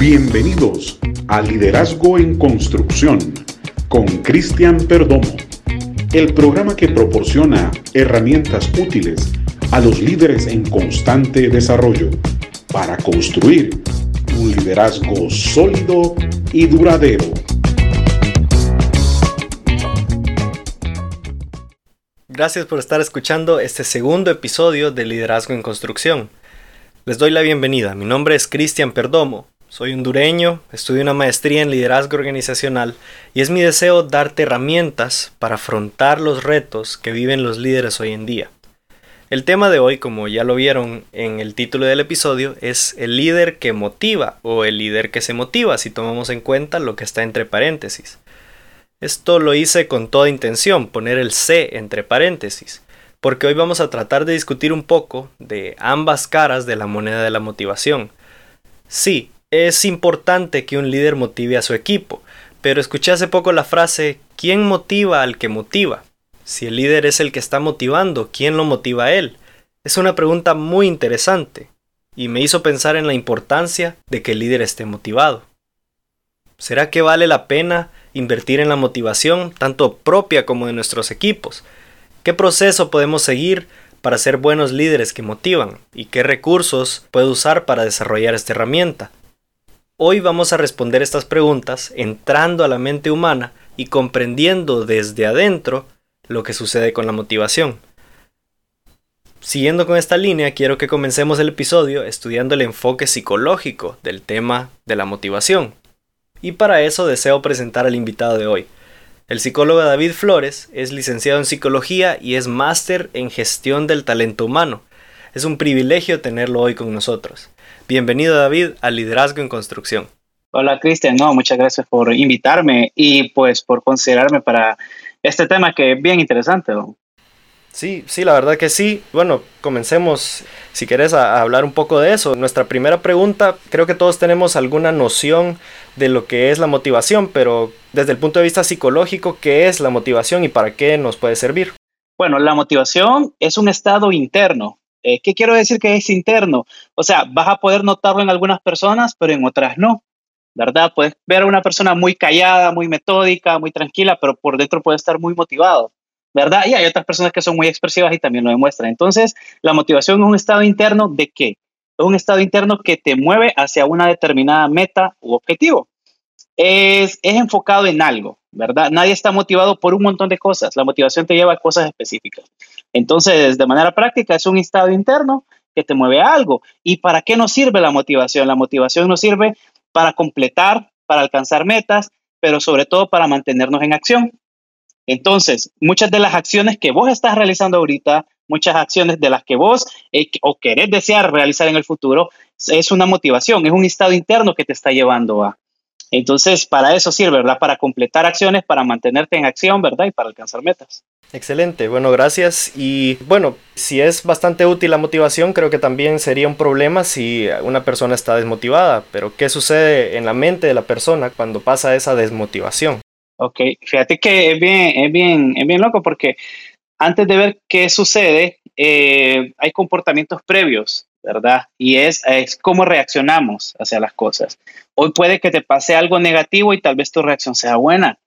Bienvenidos a Liderazgo en Construcción con Cristian Perdomo, el programa que proporciona herramientas útiles a los líderes en constante desarrollo para construir un liderazgo sólido y duradero. Gracias por estar escuchando este segundo episodio de Liderazgo en Construcción. Les doy la bienvenida. Mi nombre es Cristian Perdomo. Soy hondureño, estudio una maestría en liderazgo organizacional y es mi deseo darte herramientas para afrontar los retos que viven los líderes hoy en día. El tema de hoy, como ya lo vieron en el título del episodio, es el líder que motiva o el líder que se motiva si tomamos en cuenta lo que está entre paréntesis. Esto lo hice con toda intención, poner el C entre paréntesis, porque hoy vamos a tratar de discutir un poco de ambas caras de la moneda de la motivación. Sí, es importante que un líder motive a su equipo, pero escuché hace poco la frase ¿quién motiva al que motiva? Si el líder es el que está motivando, ¿quién lo motiva a él? Es una pregunta muy interesante y me hizo pensar en la importancia de que el líder esté motivado. ¿Será que vale la pena invertir en la motivación tanto propia como de nuestros equipos? ¿Qué proceso podemos seguir para ser buenos líderes que motivan? ¿Y qué recursos puedo usar para desarrollar esta herramienta? Hoy vamos a responder estas preguntas entrando a la mente humana y comprendiendo desde adentro lo que sucede con la motivación. Siguiendo con esta línea, quiero que comencemos el episodio estudiando el enfoque psicológico del tema de la motivación. Y para eso deseo presentar al invitado de hoy. El psicólogo David Flores es licenciado en psicología y es máster en gestión del talento humano. Es un privilegio tenerlo hoy con nosotros. Bienvenido David a Liderazgo en Construcción. Hola Cristian, no, muchas gracias por invitarme y pues por considerarme para este tema que es bien interesante. Sí, sí, la verdad que sí. Bueno, comencemos, si quieres, a, hablar un poco de eso. Nuestra primera pregunta, creo que todos tenemos alguna noción de lo que es la motivación, pero desde el punto de vista psicológico, ¿qué es la motivación y para qué nos puede servir? Bueno, la motivación es un estado interno. Eh, ¿Qué quiero decir que es interno? O sea, vas a poder notarlo en algunas personas, pero en otras no. ¿Verdad? Puedes ver a una persona muy callada, muy metódica, muy tranquila, pero por dentro puede estar muy motivado. ¿verdad? Y hay otras personas que son muy expresivas y también lo demuestran. Entonces, la motivación es un estado interno de qué? Es un estado interno que te mueve hacia una determinada meta u objetivo. Es, es enfocado en algo, ¿verdad? Nadie está motivado por un montón de cosas. La motivación te lleva a cosas específicas. Entonces, de manera práctica, es un estado interno que te mueve a algo. ¿Y para qué nos sirve la motivación? La motivación nos sirve para completar, para alcanzar metas, pero sobre todo para mantenernos en acción. Entonces, muchas de las acciones que vos estás realizando ahorita, muchas acciones de las que vos eh, o querés desear realizar en el futuro, es una motivación, es un estado interno que te está llevando a. Entonces, para eso sirve, ¿verdad? Para completar acciones, para mantenerte en acción, ¿verdad? Y para alcanzar metas. Excelente, bueno, gracias. Y bueno, si es bastante útil la motivación, creo que también sería un problema si una persona está desmotivada. Pero, ¿qué sucede en la mente de la persona cuando pasa esa desmotivación? Ok, fíjate que es bien, es bien, es bien loco porque antes de ver qué sucede, eh, hay comportamientos previos, ¿verdad? Y es, es cómo reaccionamos hacia las cosas. Hoy puede que te pase algo negativo y tal vez tu reacción sea buena.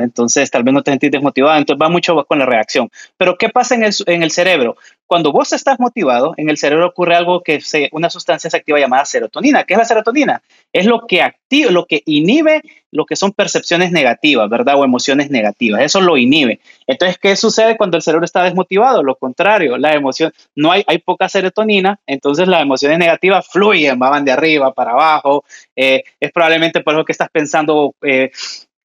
Entonces, tal vez no te sentís desmotivado, entonces va mucho con la reacción. Pero, ¿qué pasa en el, cerebro? Cuando vos estás motivado, en el cerebro ocurre algo que se, una sustancia activa llamada serotonina. ¿Qué es la serotonina? Es lo que activa, lo que inhibe lo que son percepciones negativas, ¿verdad? O emociones negativas. Eso lo inhibe. Entonces, ¿qué sucede cuando el cerebro está desmotivado? Lo contrario, la emoción, no hay, hay poca serotonina, entonces las emociones negativas fluyen, van de arriba para abajo. Eh, es probablemente por eso que estás pensando eh,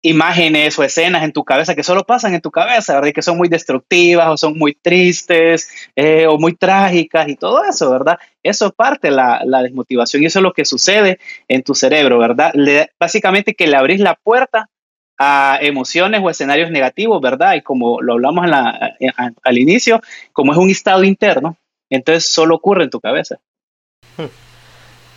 imágenes o escenas en tu cabeza que solo pasan en tu cabeza, ¿verdad? Y que son muy destructivas o son muy tristes eh, o muy trágicas y todo eso, ¿verdad? Eso es parte la, la, desmotivación y eso es lo que sucede en tu cerebro, ¿verdad? básicamente que le abrís la puerta a emociones o escenarios negativos, ¿verdad? Y como lo hablamos la, al inicio, como es un estado interno, entonces solo ocurre en tu cabeza. Hmm.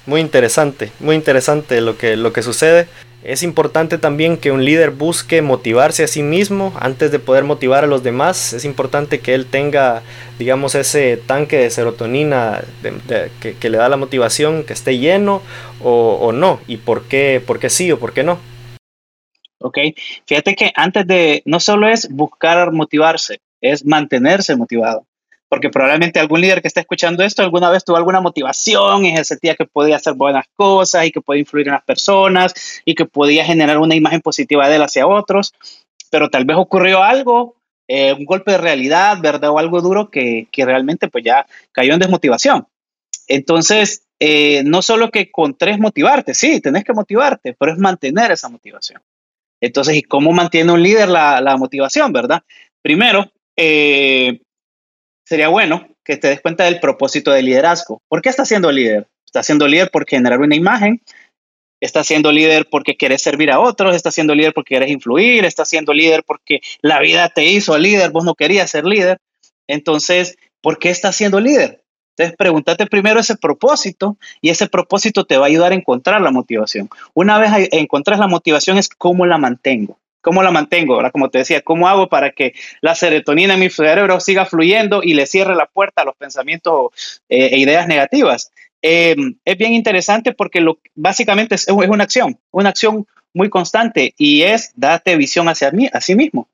Muy interesante, muy interesante lo que, lo que sucede. Es importante también que un líder busque motivarse a sí mismo antes de poder motivar a los demás. Es importante que él tenga, digamos, ese tanque de serotonina que, le da la motivación, que esté lleno o, no. ¿Y por qué, por qué sí o por qué no? Ok, fíjate que antes de, no solo es buscar motivarse, es mantenerse motivado porque probablemente algún líder que está escuchando esto alguna vez tuvo alguna motivación y se sentía que podía hacer buenas cosas y que podía influir en las personas y que podía generar una imagen positiva de él hacia otros, pero tal vez ocurrió algo, eh, un golpe de realidad, ¿verdad? O algo duro que, que realmente pues ya cayó en desmotivación. Entonces, eh, no solo que con tres motivarte, sí, tenés que motivarte, pero es mantener esa motivación. Entonces, ¿y cómo mantiene un líder la, la motivación, verdad? Primero, eh, sería bueno que te des cuenta del propósito del liderazgo. ¿Por qué estás siendo líder? Estás siendo líder por generar una imagen, estás siendo líder porque quieres servir a otros, estás siendo líder porque quieres influir, estás siendo líder porque la vida te hizo líder, vos no querías ser líder. Entonces, ¿por qué estás siendo líder? Entonces, pregúntate primero ese propósito y ese propósito te va a ayudar a encontrar la motivación. Una vez encuentras la motivación es cómo la mantengo. ¿Cómo la mantengo? Ahora, como te decía, ¿cómo hago para que la serotonina en mi cerebro siga fluyendo y le cierre la puerta a los pensamientos eh, e ideas negativas? Em, es bien interesante porque lo, básicamente es, una acción, una acción muy constante y es darte visión hacia mí, a sí mismo,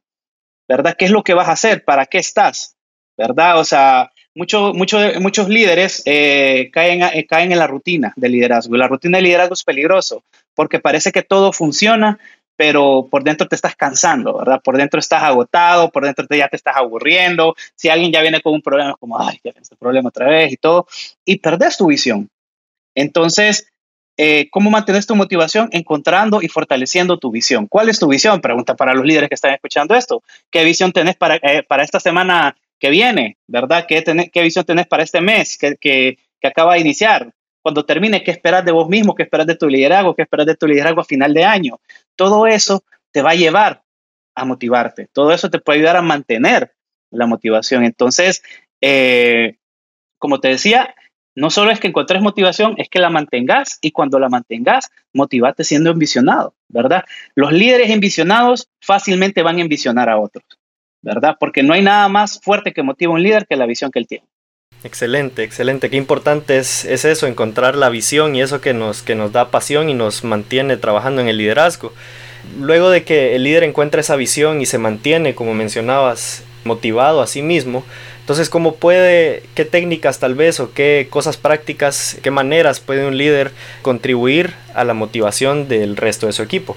¿verdad? ¿Qué es lo que vas a hacer? ¿Para qué estás? ¿Verdad? O sea, muchos muchos líderes eh, caen, eh, caen en la rutina de liderazgo la rutina de liderazgo es peligroso porque parece que todo funciona, pero por dentro te estás cansando, ¿verdad? Por dentro estás agotado, por dentro ya te estás aburriendo. Si alguien ya viene con un problema, es como, ay, ya este problema otra vez y todo, y perdés tu visión. Entonces, eh, ¿cómo mantienes tu motivación? Encontrando y fortaleciendo tu visión. ¿Cuál es tu visión? Pregunta para los líderes que están escuchando esto. ¿Qué visión tenés para, eh, para esta semana que viene? ¿Verdad? ¿Qué, ¿Qué visión tenés para este mes que, que, que acaba de iniciar? cuando termine, qué esperas de vos mismo, qué esperas de tu liderazgo, qué esperas de tu liderazgo a final de año. Todo eso te va a llevar a motivarte. Todo eso te puede ayudar a mantener la motivación. Entonces, eh, como te decía, no solo es que encontres motivación, es que la mantengas y cuando la mantengas, motivate siendo envisionado, ¿verdad? Los líderes envisionados fácilmente van a envisionar a otros, ¿verdad? Porque no hay nada más fuerte que motiva a un líder que la visión que él tiene. Excelente, excelente. Qué importante es, es, eso, encontrar la visión y eso que nos, que nos da pasión y nos mantiene trabajando en el liderazgo. Luego de que el líder encuentra esa visión y se mantiene, como mencionabas, motivado a sí mismo, entonces, ¿cómo puede, qué técnicas tal vez o qué cosas prácticas, qué maneras puede un líder contribuir a la motivación del resto de su equipo?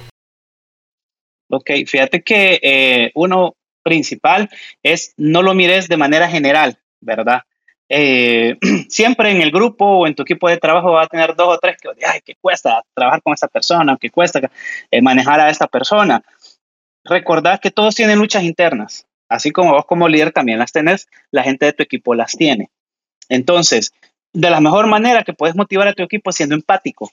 Ok, fíjate que eh, uno principal es no lo mires de manera general, ¿verdad? Eh, siempre en el grupo o en tu equipo de trabajo va a tener dos o tres que, ay, que cuesta trabajar con esta persona, que cuesta eh, manejar a esta persona. Recordad que todos tienen luchas internas, así como vos como líder también las tenés, la gente de tu equipo las tiene. Entonces, de la mejor manera que puedes motivar a tu equipo es siendo empático.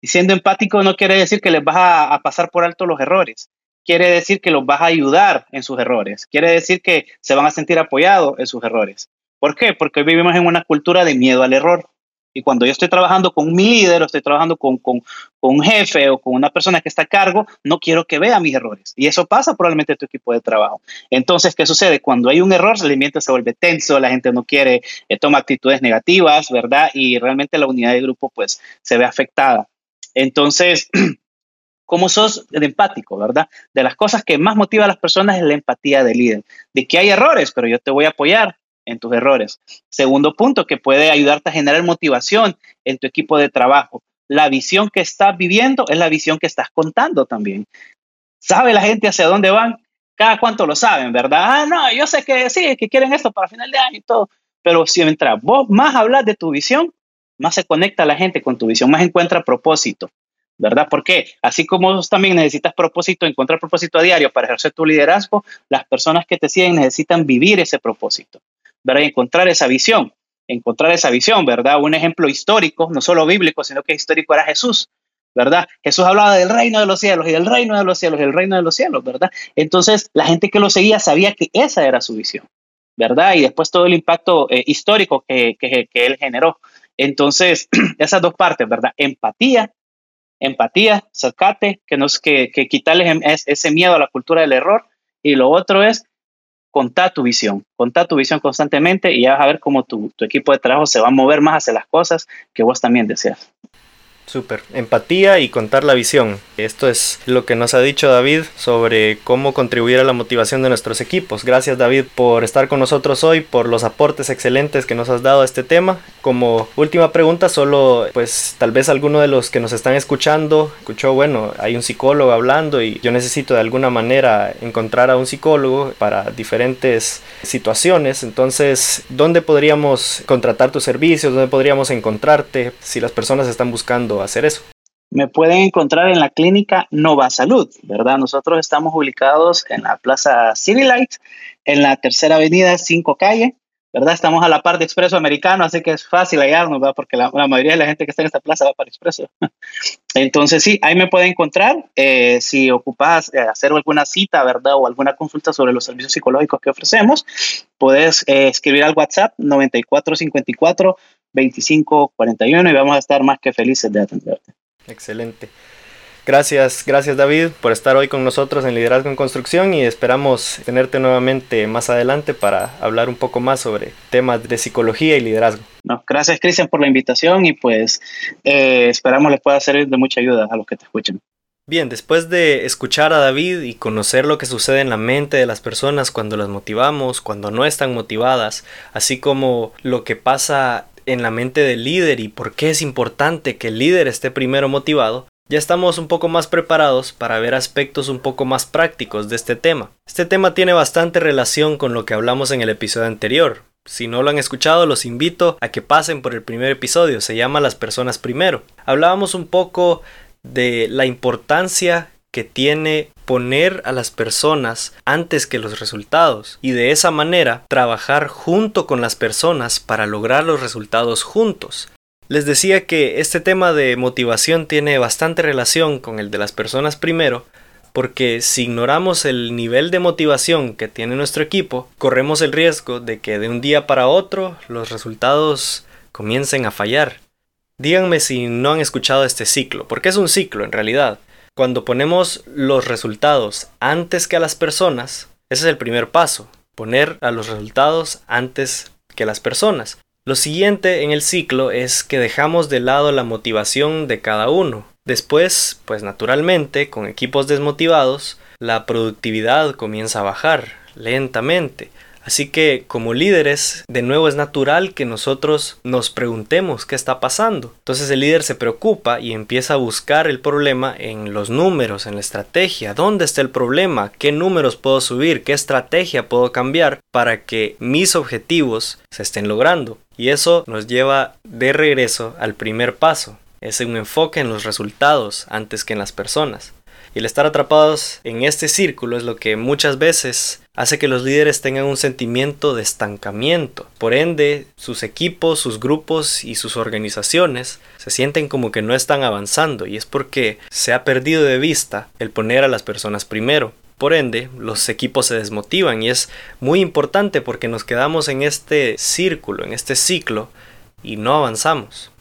Y siendo empático no quiere decir que les vas a, a pasar por alto los errores quiere decir que los vas a ayudar en sus errores, quiere decir que se van a sentir apoyados en sus errores. ¿Por qué? Porque hoy vivimos en una cultura de miedo al error. Y cuando yo estoy trabajando con mi líder o estoy trabajando con, con, un jefe o con una persona que está a cargo, no quiero que vea mis errores. Y eso pasa probablemente en tu equipo de trabajo. Entonces, ¿qué sucede? Cuando hay un error, el ambiente se vuelve tenso, la gente no quiere, eh, toma actitudes negativas, ¿verdad? Y realmente la unidad de grupo pues se ve afectada. Entonces, ¿cómo sos de empático, verdad? De las cosas que más motiva a las personas es la empatía del líder. De que hay errores, pero yo te voy a apoyar, en tus errores. Segundo punto, que puede ayudarte a generar motivación en tu equipo de trabajo. La visión que estás viviendo es la visión que estás contando también. ¿Sabe la gente hacia dónde van? Cada cuánto lo saben, ¿verdad? Ah, no, yo sé que sí, que quieren esto para final de año y todo. Pero si mientras vos más hablas de tu visión, más se conecta la gente con tu visión, más encuentra propósito, ¿verdad? Porque así como vos también necesitas propósito, encontrar propósito a diario para ejercer tu liderazgo, las personas que te siguen necesitan vivir ese propósito. ¿Verdad? encontrar esa visión, encontrar esa visión, ¿verdad? Un ejemplo histórico, no solo bíblico, sino que histórico era Jesús, ¿verdad? Jesús hablaba del reino de los cielos y del reino de los cielos y del reino de los cielos, ¿verdad? Entonces, la gente que lo seguía sabía que esa era su visión, ¿verdad? Y después todo el impacto eh, histórico que, que, que él generó. Entonces, esas dos partes, ¿verdad? Empatía empatía, sacate, que, nos, que, que quitarles em, ese miedo a la cultura del error. Y lo otro es contar tu visión, contar tu visión constantemente y ya vas a ver cómo tu, tu equipo de trabajo se va a mover más hacia las cosas que vos también deseas. Súper. Empatía y contar la visión. Esto es lo que nos ha dicho David sobre cómo contribuir a la motivación de nuestros equipos. Gracias David por estar con nosotros hoy, por los aportes excelentes que nos has dado a este tema. Como última pregunta, solo pues tal vez alguno de los que nos están escuchando escuchó, bueno, hay un psicólogo hablando y yo necesito de alguna manera encontrar a un psicólogo para diferentes situaciones. Entonces, ¿dónde podríamos contratar tus servicios? ¿Dónde podríamos encontrarte si las personas están buscando hacer eso? Me pueden encontrar en la clínica Nova Salud, ¿verdad? Nosotros estamos ubicados en la Plaza City Light, en la tercera avenida 5 calle, ¿verdad? Estamos a la par de Expreso Americano, así que es fácil hallarnos, ¿verdad? Porque la, mayoría de la gente que está en esta plaza va para Expreso. Entonces, sí, ahí me pueden encontrar. Eh, si ocupas eh, hacer alguna cita, ¿verdad? O alguna consulta sobre los servicios psicológicos que ofrecemos, puedes eh, escribir al WhatsApp 9454 2541 y vamos a estar más que felices de atenderte. Excelente. Gracias, gracias David por estar hoy con nosotros en Liderazgo en Construcción y esperamos tenerte nuevamente más adelante para hablar un poco más sobre temas de psicología y liderazgo. No, gracias Cristian por la invitación y pues eh, esperamos les pueda servir de mucha ayuda a los que te escuchen. Bien, después de escuchar a David y conocer lo que sucede en la mente de las personas cuando las motivamos, cuando no están motivadas, así como lo que pasa en la mente del líder y por qué es importante que el líder esté primero motivado, ya estamos un poco más preparados para ver aspectos un poco más prácticos de este tema. Este tema tiene bastante relación con lo que hablamos en el episodio anterior. Si no lo han escuchado, los invito a que pasen por el primer episodio, se llama Las personas primero. Hablábamos un poco de la importancia que tiene poner a las personas antes que los resultados y de esa manera trabajar junto con las personas para lograr los resultados juntos. Les decía que este tema de motivación tiene bastante relación con el de las personas primero, porque si ignoramos el nivel de motivación que tiene nuestro equipo, corremos el riesgo de que de un día para otro los resultados comiencen a fallar. Díganme si no han escuchado este ciclo, porque es un ciclo en realidad. Cuando ponemos los resultados antes que a las personas, ese es el primer paso, poner a los resultados antes que las personas. Lo siguiente en el ciclo es que dejamos de lado la motivación de cada uno. Después, pues naturalmente, con equipos desmotivados, la productividad comienza a bajar lentamente. Así que como líderes, de nuevo es natural que nosotros nos preguntemos qué está pasando. Entonces el líder se preocupa y empieza a buscar el problema en los números, en la estrategia. ¿Dónde está el problema? ¿Qué números puedo subir? ¿Qué estrategia puedo cambiar para que mis objetivos se estén logrando? Y eso nos lleva de regreso al primer paso. Es un enfoque en los resultados antes que en las personas. Y el estar atrapados en este círculo es lo que muchas veces hace que los líderes tengan un sentimiento de estancamiento. Por ende, sus equipos, sus grupos y sus organizaciones se sienten como que no están avanzando y es porque se ha perdido de vista el poner a las personas primero. Por ende, los equipos se desmotivan y es muy importante porque nos quedamos en este círculo, en este ciclo y no avanzamos.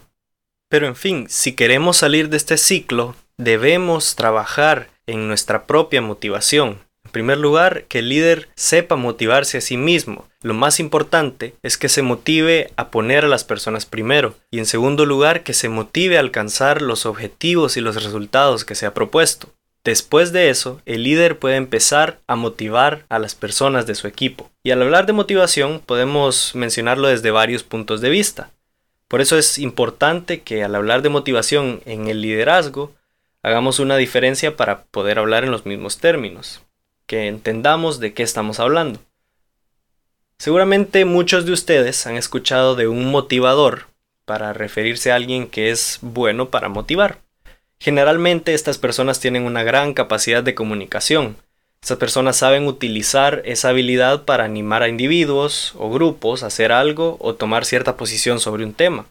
Pero en fin, si queremos salir de este ciclo, debemos trabajar en nuestra propia motivación. En primer lugar, que el líder sepa motivarse a sí mismo. Lo más importante es que se motive a poner a las personas primero. Y en segundo lugar, que se motive a alcanzar los objetivos y los resultados que se ha propuesto. Después de eso, el líder puede empezar a motivar a las personas de su equipo. Y al hablar de motivación, podemos mencionarlo desde varios puntos de vista. Por eso es importante que al hablar de motivación en el liderazgo, hagamos una diferencia para poder hablar en los mismos términos, que entendamos de qué estamos hablando. Seguramente muchos de ustedes han escuchado de un motivador para referirse a alguien que es bueno para motivar. Generalmente estas personas tienen una gran capacidad de comunicación. Estas personas saben utilizar esa habilidad para animar a individuos o grupos a hacer algo o tomar cierta posición sobre un tema.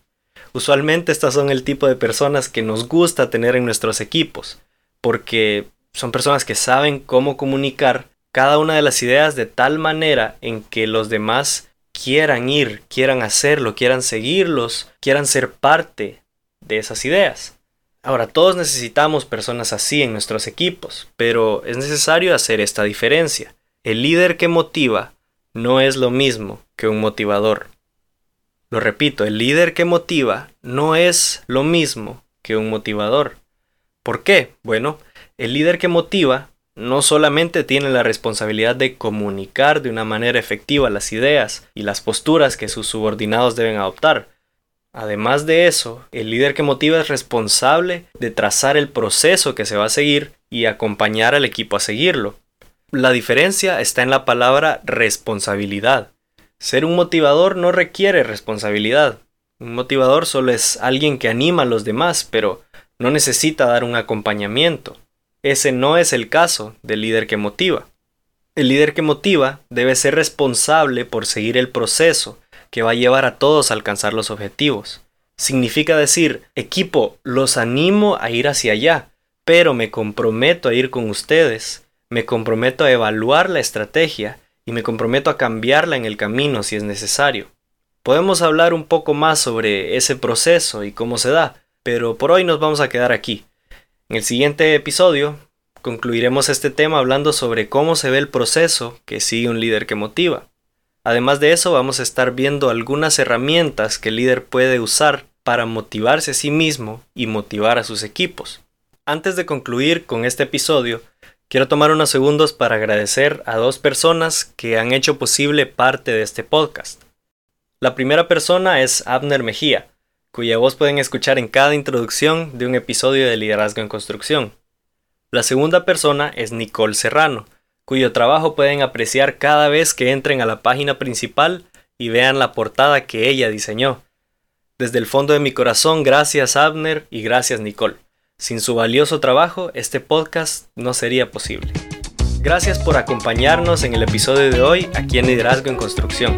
Usualmente estas son el tipo de personas que nos gusta tener en nuestros equipos, porque son personas que saben cómo comunicar cada una de las ideas de tal manera en que los demás quieran ir, quieran hacerlo, quieran seguirlos, quieran ser parte de esas ideas. Ahora, todos necesitamos personas así en nuestros equipos, pero es necesario hacer esta diferencia. El líder que motiva no es lo mismo que un motivador. Lo repito, el líder que motiva no es lo mismo que un motivador. ¿Por qué? Bueno, el líder que motiva no solamente tiene la responsabilidad de comunicar de una manera efectiva las ideas y las posturas que sus subordinados deben adoptar, Además de eso, el líder que motiva es responsable de trazar el proceso que se va a seguir y acompañar al equipo a seguirlo. La diferencia está en la palabra responsabilidad. Ser un motivador no requiere responsabilidad. Un motivador solo es alguien que anima a los demás, pero no necesita dar un acompañamiento. Ese no es el caso del líder que motiva. El líder que motiva debe ser responsable por seguir el proceso que va a llevar a todos a alcanzar los objetivos. Significa decir, equipo, los animo a ir hacia allá, pero me comprometo a ir con ustedes, me comprometo a evaluar la estrategia y me comprometo a cambiarla en el camino si es necesario. Podemos hablar un poco más sobre ese proceso y cómo se da, pero por hoy nos vamos a quedar aquí. En el siguiente episodio concluiremos este tema hablando sobre cómo se ve el proceso que sigue un líder que motiva. Además de eso, vamos a estar viendo algunas herramientas que el líder puede usar para motivarse a sí mismo y motivar a sus equipos. Antes de concluir con este episodio, quiero tomar unos segundos para agradecer a dos personas que han hecho posible parte de este podcast. La primera persona es Abner Mejía, cuya voz pueden escuchar en cada introducción de un episodio de Liderazgo en Construcción. La segunda persona es Nicole Serrano, cuyo trabajo pueden apreciar cada vez que entren a la página principal y vean la portada que ella diseñó. Desde el fondo de mi corazón, gracias Abner y gracias Nicole. Sin su valioso trabajo, este podcast no sería posible. Gracias por acompañarnos en el episodio de hoy aquí en Liderazgo en Construcción.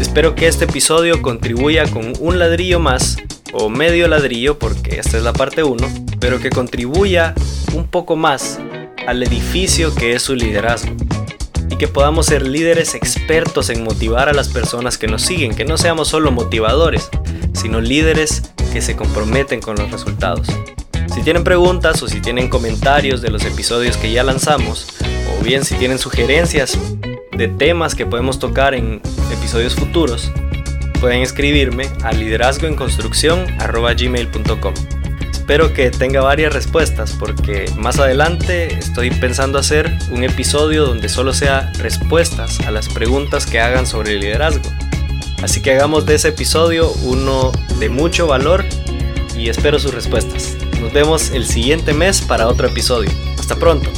Espero que este episodio contribuya con un ladrillo más, o medio ladrillo porque esta es la parte 1, pero que contribuya un poco más al edificio que es su liderazgo y que podamos ser líderes expertos en motivar a las personas que nos siguen, que no seamos solo motivadores, sino líderes que se comprometen con los resultados. Si tienen preguntas o si tienen comentarios de los episodios que ya lanzamos, o bien si tienen sugerencias de temas que podemos tocar en episodios futuros, pueden escribirme a liderazgoenconstrucción.gmail.com espero que tenga varias respuestas porque más adelante estoy pensando hacer un episodio donde solo sea respuestas a las preguntas que hagan sobre el liderazgo. Así que hagamos de ese episodio uno de mucho valor y espero sus respuestas. Vemos el siguiente mes para otro episodio. Hasta pronto.